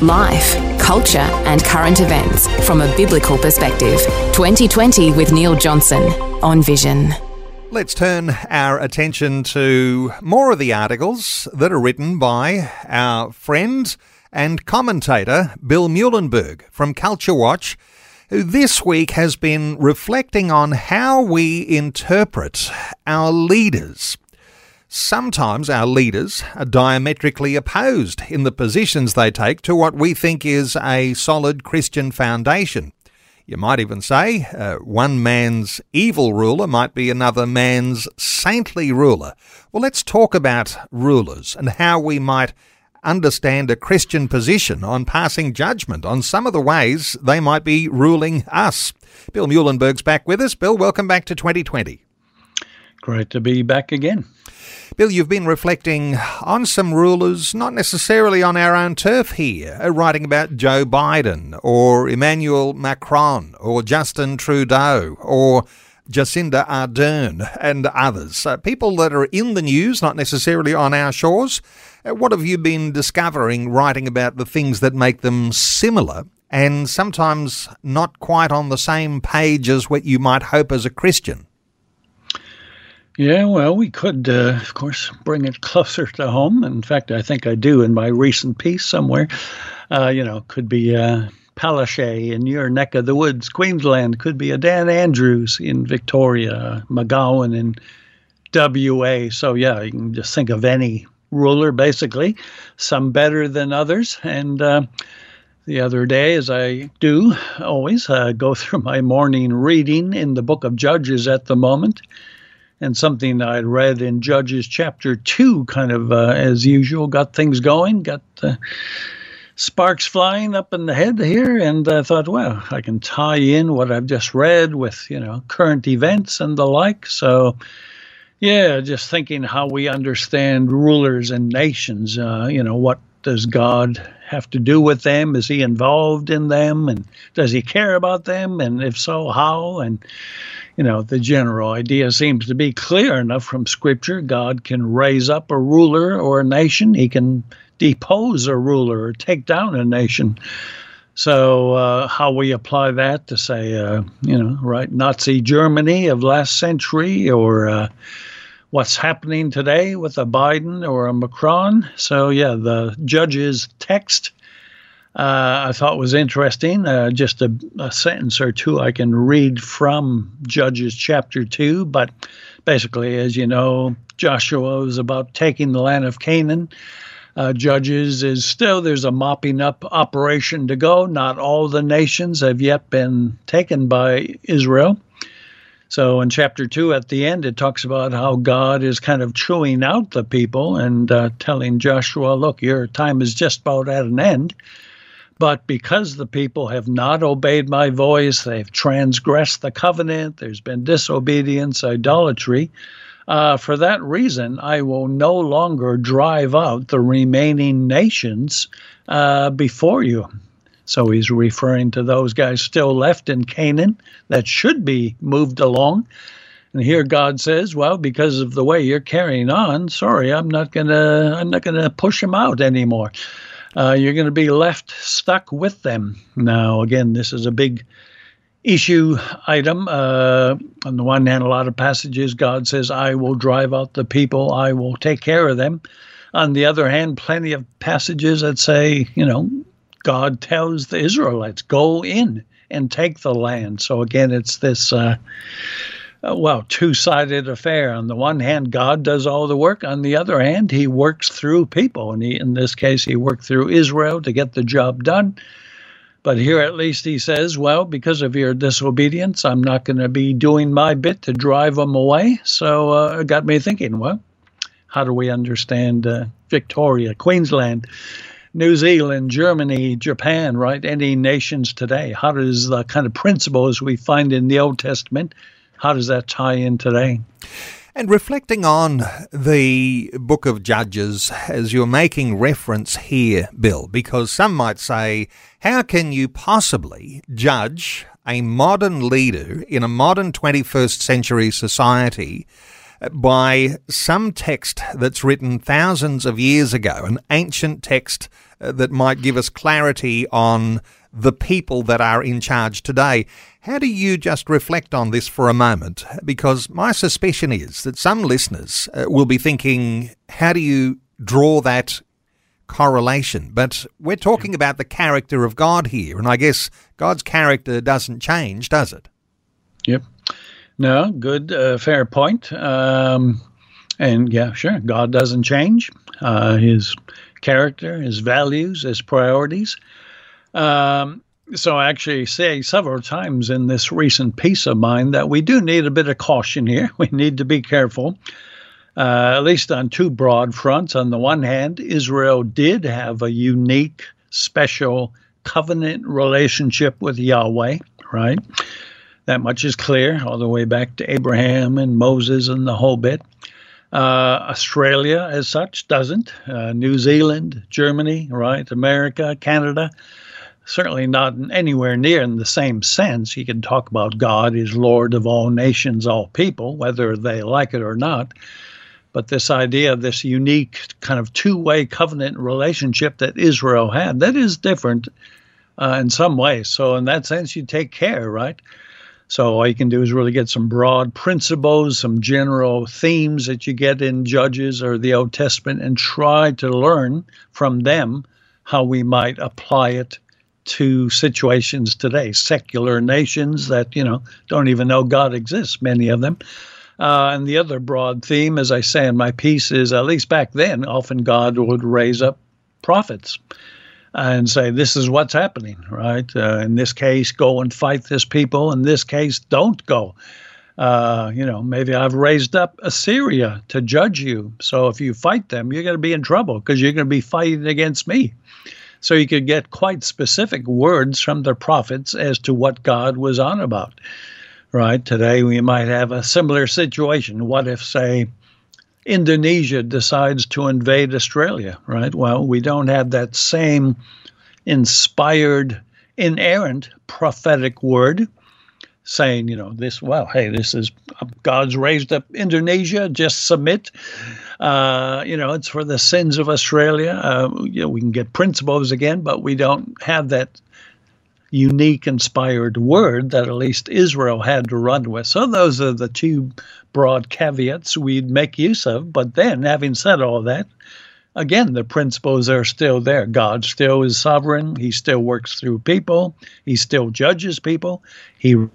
Life, culture, and current events from a biblical perspective. 2020 with Neil Johnson on Vision. Let's turn our attention to more of the articles that are written by our friend and commentator Bill Muehlenberg from Culture Watch, who this week has been reflecting on how we interpret our leaders Sometimes our leaders are diametrically opposed in the positions they take to what we think is a solid Christian foundation. You might even say uh, one man's evil ruler might be another man's saintly ruler. Well, let's talk about rulers and how we might understand a Christian position on passing judgment on some of the ways they might be ruling us. Bill Muehlenberg's back with us. Bill, welcome back to 2020. Great to be back again. Bill, you've been reflecting on some rulers, not necessarily on our own turf here, uh, writing about Joe Biden or Emmanuel Macron or Justin Trudeau or Jacinda Ardern and others. Uh, people that are in the news, not necessarily on our shores. Uh, what have you been discovering writing about the things that make them similar and sometimes not quite on the same page as what you might hope as a Christian? Yeah, well, we could, uh, of course, bring it closer to home. In fact, I think I do in my recent piece somewhere. Uh, you know, could be uh, Palaszczuk in your neck of the woods, Queensland. Could be a Dan Andrews in Victoria, McGowan in WA. So, yeah, you can just think of any ruler, basically, some better than others. And uh, the other day, as I do always, uh, go through my morning reading in the book of Judges at the moment and something I'd read in Judges chapter 2, kind of uh, as usual, got things going, got uh, sparks flying up in the head here. And I thought, well, I can tie in what I've just read with, you know, current events and the like. So, yeah, just thinking how we understand rulers and nations, uh, you know, what does God have to do with them? Is he involved in them? And does he care about them? And if so, how? And you know, the general idea seems to be clear enough from Scripture. God can raise up a ruler or a nation, He can depose a ruler or take down a nation. So, uh, how we apply that to say, uh, you know, right, Nazi Germany of last century or uh, what's happening today with a Biden or a Macron. So, yeah, the judge's text uh, I thought was interesting. Uh, just a, a, sentence or two I can read from Judges chapter 2. But basically, as you know, Joshua was about taking the land of Canaan. Uh, Judges is still, there's a mopping up operation to go. Not all the nations have yet been taken by Israel. So in chapter 2, at the end, it talks about how God is kind of chewing out the people and uh, telling Joshua, look, your time is just about at an end. But because the people have not obeyed my voice, they've transgressed the covenant, there's been disobedience, idolatry. Uh, for that reason, I will no longer drive out the remaining nations uh, before you. So he's referring to those guys still left in Canaan that should be moved along. And here God says, "Well, because of the way you're carrying on, sorry, I'm not gonna, I'm not gonna push them out anymore." Uh, you're going to be left stuck with them. Now, again, this is a big issue item. Uh, on the one hand, a lot of passages, God says, I will drive out the people, I will take care of them. On the other hand, plenty of passages that say, you know, God tells the Israelites, go in and take the land. So again, it's this. Uh, uh, well, two sided affair. On the one hand, God does all the work. On the other hand, He works through people. And he, in this case, He worked through Israel to get the job done. But here at least He says, well, because of your disobedience, I'm not going to be doing my bit to drive them away. So uh, it got me thinking, well, how do we understand uh, Victoria, Queensland? New Zealand, Germany, Japan, right? Any nations today? How does the kind of principles we find in the Old Testament, how does that tie in today? And reflecting on the book of Judges, as you're making reference here, Bill, because some might say, how can you possibly judge a modern leader in a modern 21st century society by some text that's written thousands of years ago, an ancient text uh, that might give us clarity on the people that are in charge today. How do you just reflect on this for a moment? Because my suspicion is that some listeners uh, will be thinking, how do you draw that correlation? But we're talking about the character of God here, and I guess God's character doesn't change, does it? Yep. No, good, uh, fair point. Um, and yeah, sure, God doesn't change. Uh, his character, his values, his priorities. Um, so I actually say several times in this recent piece of mine that we do need a bit of caution here. We need to be careful, uh, at least on two broad fronts. On the one hand, Israel did have a unique, special covenant relationship with Yahweh, right? That much is clear all the way back to Abraham and Moses and the whole bit. Uh, Australia, as such, doesn't. Uh, New Zealand, Germany, right? America, Canada, certainly not anywhere near in the same sense. He can talk about God is Lord of all nations, all people, whether they like it or not. But this idea this unique kind of two way covenant relationship that Israel had, that is different uh, in some ways. So, in that sense, you take care, right? So all you can do is really get some broad principles, some general themes that you get in Judges or the Old Testament, and try to learn from them how we might apply it to situations today. Secular nations that you know don't even know God exists, many of them. Uh, and the other broad theme, as I say in my piece, is at least back then, often God would raise up prophets and say, this is what's happening, right? Uh, in this case, go and fight this people. In this case, don't go. Uh, you know, maybe I've raised up Assyria to judge you. So if you fight them, you're going to be in trouble because you're going to be fighting against me. So you could get quite specific words from the prophets as to what God was on about. Right? Today we might have a similar situation. What if, say, Indonesia decides to invade Australia, right? Well, we don't have that same inspired, inerrant prophetic word saying, you know, this, well, hey, this is God's raised up Indonesia, just submit. Uh, you know, it's for the sins of Australia. Uh, you know, we can get principles again, but we don't have that unique inspired word that at least Israel had to run with. So those are the two broad caveats we'd make use of. But then, having said all that, again, the principles are still there. God still is sovereign. He still works through people. He still judges people. He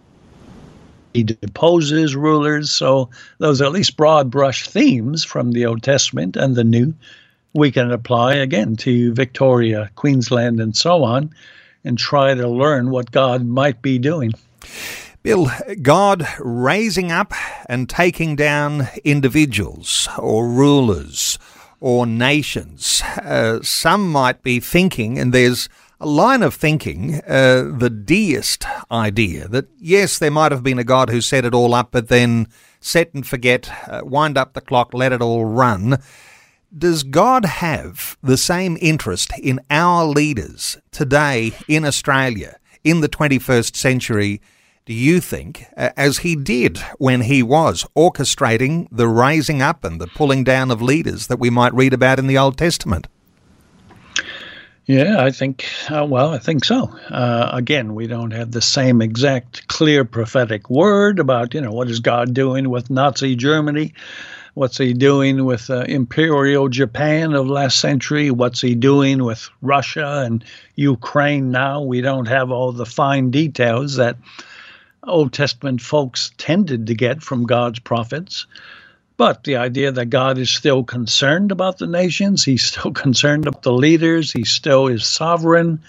he deposes rulers. So those are at least broad brush themes from the Old Testament and the New. We can apply again to Victoria, Queensland, and so on and try to learn what God might be doing. Bill, God raising up and taking down individuals or rulers or nations. Uh, some might be thinking, and there's a line of thinking, uh, the deist idea that yes, there might have been a God who set it all up, but then set and forget, uh, wind up the clock, let it all run. Does God have the same interest in our leaders today in Australia in the 21st century, do you think, as he did when he was orchestrating the raising up and the pulling down of leaders that we might read about in the Old Testament? Yeah, I think, uh, well, I think so. Uh, again, we don't have the same exact clear prophetic word about, you know, what is God doing with Nazi Germany What's he doing with uh, Imperial Japan of last century? What's he doing with Russia and Ukraine now? We don't have all the fine details that Old Testament folks tended to get from God's prophets. But the idea that God is still concerned about the nations, he's still concerned about the leaders, he still is sovereign.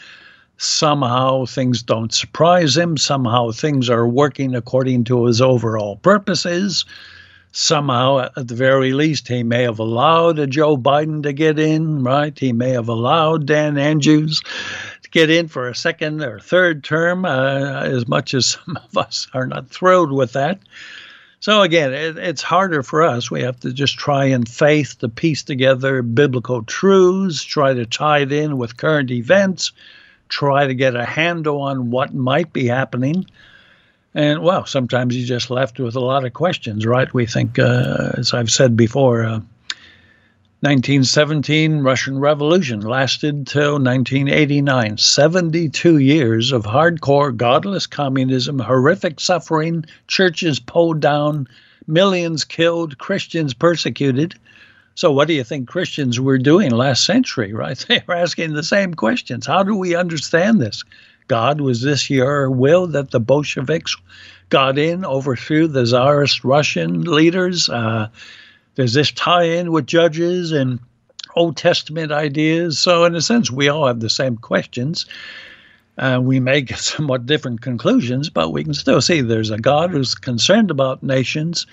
Somehow things don't surprise him. Somehow things are working according to his overall purposes somehow, at the very least, he may have allowed a Joe Biden to get in, right? He may have allowed Dan Andrews to get in for a second or third term, uh, as much as some of us are not thrilled with that. So again, it, it's harder for us. We have to just try in faith to piece together biblical truths, try to tie it in with current events, try to get a handle on what might be happening. And well, sometimes you're just left with a lot of questions, right? We think, uh, as I've said before, uh, 1917 Russian Revolution lasted till 1989. 72 years of hardcore, godless communism, horrific suffering, churches pulled down, millions killed, Christians persecuted. So, what do you think Christians were doing last century, right? They were asking the same questions. How do we understand this? God, was this your will that the Bolsheviks got in, overthrew the Tsarist Russian leaders? Uh, does this tie in with judges and Old Testament ideas? So, in a sense, we all have the same questions. Uh, we may get somewhat different conclusions, but we can still see there's a God who's concerned about nations.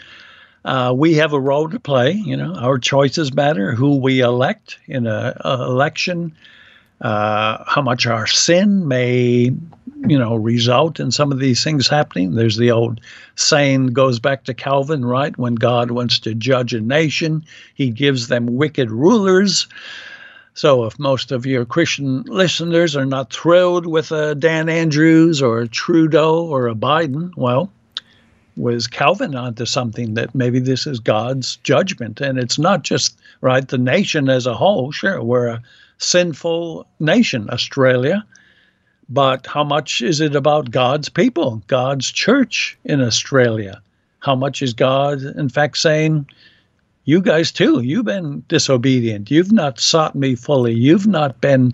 Uh, we have a role to play. You know, our choices matter. Who we elect in a, a election, uh, how much our sin may you know, result in some of these things happening. There's the old saying goes back to Calvin, right? When God wants to judge a nation, he gives them wicked rulers. So if most of your Christian listeners are not thrilled with a Dan Andrews or a Trudeau or a Biden, well, was Calvin onto something that maybe this is God's judgment. And it's not just, right, the nation as a whole. Sure, we're a sinful nation, Australia but how much is it about God's people, God's church in Australia? How much is God, in fact, saying, You guys too, you've been disobedient. You've not sought me fully. You've not been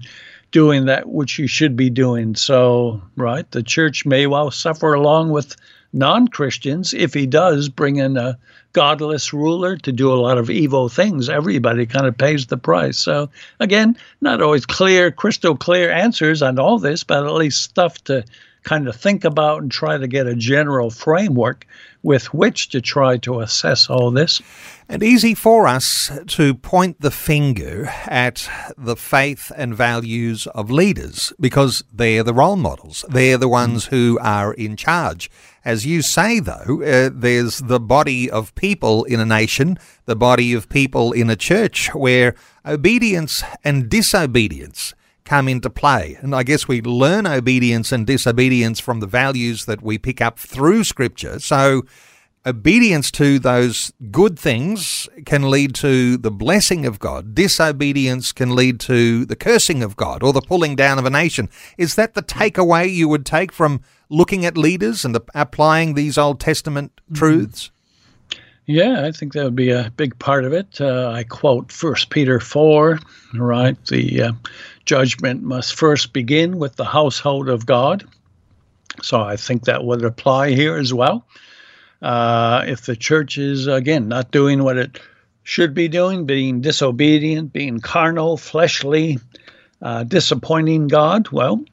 doing that which you should be doing. So, right, the church may well suffer along with non Christians if he does bring in a godless ruler to do a lot of evil things, everybody kind of pays the price. So, again, not always clear, crystal clear answers on all this, but at least stuff to kind of think about and try to get a general framework with which to try to assess all this. And easy for us to point the finger at the faith and values of leaders because they're the role models. They're the ones who are in charge. As you say, though, uh, there's the body of people in a nation, the body of people in a church where obedience and disobedience come into play. And I guess we learn obedience and disobedience from the values that we pick up through Scripture. So, obedience to those good things can lead to the blessing of God. Disobedience can lead to the cursing of God or the pulling down of a nation. Is that the takeaway you would take from looking at leaders and applying these Old Testament mm-hmm. truths? Yeah, I think that would be a big part of it. Uh, I quote First Peter four, right? The uh, judgment must first begin with the household of God. So I think that would apply here as well. Uh, if the church is again not doing what it should be doing, being disobedient, being carnal, fleshly, uh, disappointing God, well,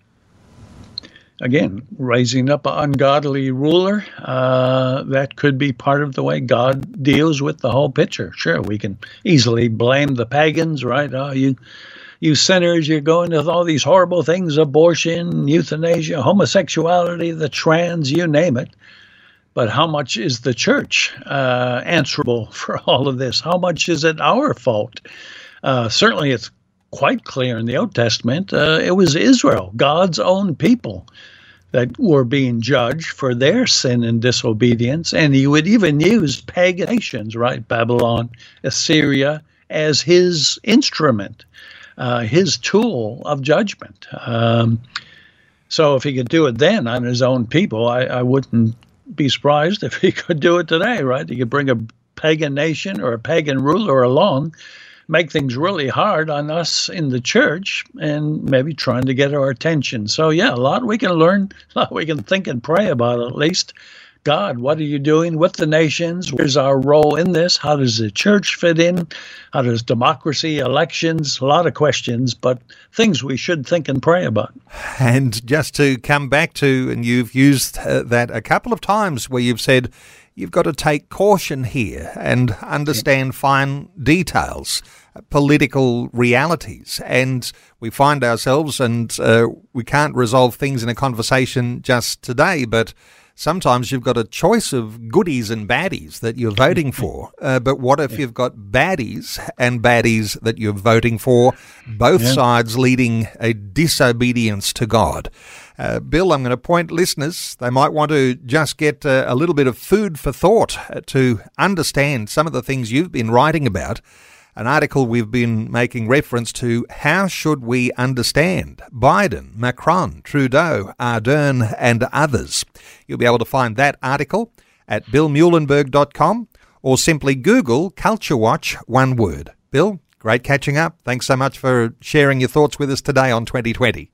again, raising up an ungodly ruler, uh, that could be part of the way God deals with the whole picture. Sure, we can easily blame the pagans, right? Oh, you, you sinners, you're going to all these horrible things abortion, euthanasia, homosexuality, the trans, you name it. But how much is the church uh, answerable for all of this? How much is it our fault? Uh, certainly, it's quite clear in the Old Testament. Uh, it was Israel, God's own people, that were being judged for their sin and disobedience. And he would even use pagan nations, right? Babylon, Assyria, as his instrument, uh, his tool of judgment. Um, so if he could do it then on his own people, I, I wouldn't be surprised if he could do it today, right? He could bring a pagan nation or a pagan ruler along make things really hard on us in the church and maybe trying to get our attention. So, yeah, a lot we can learn, a lot we can think and pray about at least. God, what are you doing with the nations? Where's our role in this? How does the church fit in? How does democracy, elections? A lot of questions, but things we should think and pray about. And just to come back to, and you've used uh, that a couple of times where you've said, you've got to take caution here and understand fine details, political realities. And we find ourselves, and uh, we can't resolve things in a conversation just today, but sometimes you've got a choice of goodies and baddies that you're voting for. Uh, but what if you've got baddies and baddies that you're voting for, both yeah. sides leading a disobedience to God? Uh, Bill, I'm going to point listeners, they might want to just get uh, a little bit of food for thought uh, to understand some of the things you've been writing about. An article we've been making reference to How Should We Understand? Biden, Macron, Trudeau, Ardern, and others. You'll be able to find that article at billmuehlenberg.com or simply Google Culture Watch, one word. Bill, great catching up. Thanks so much for sharing your thoughts with us today on 2020.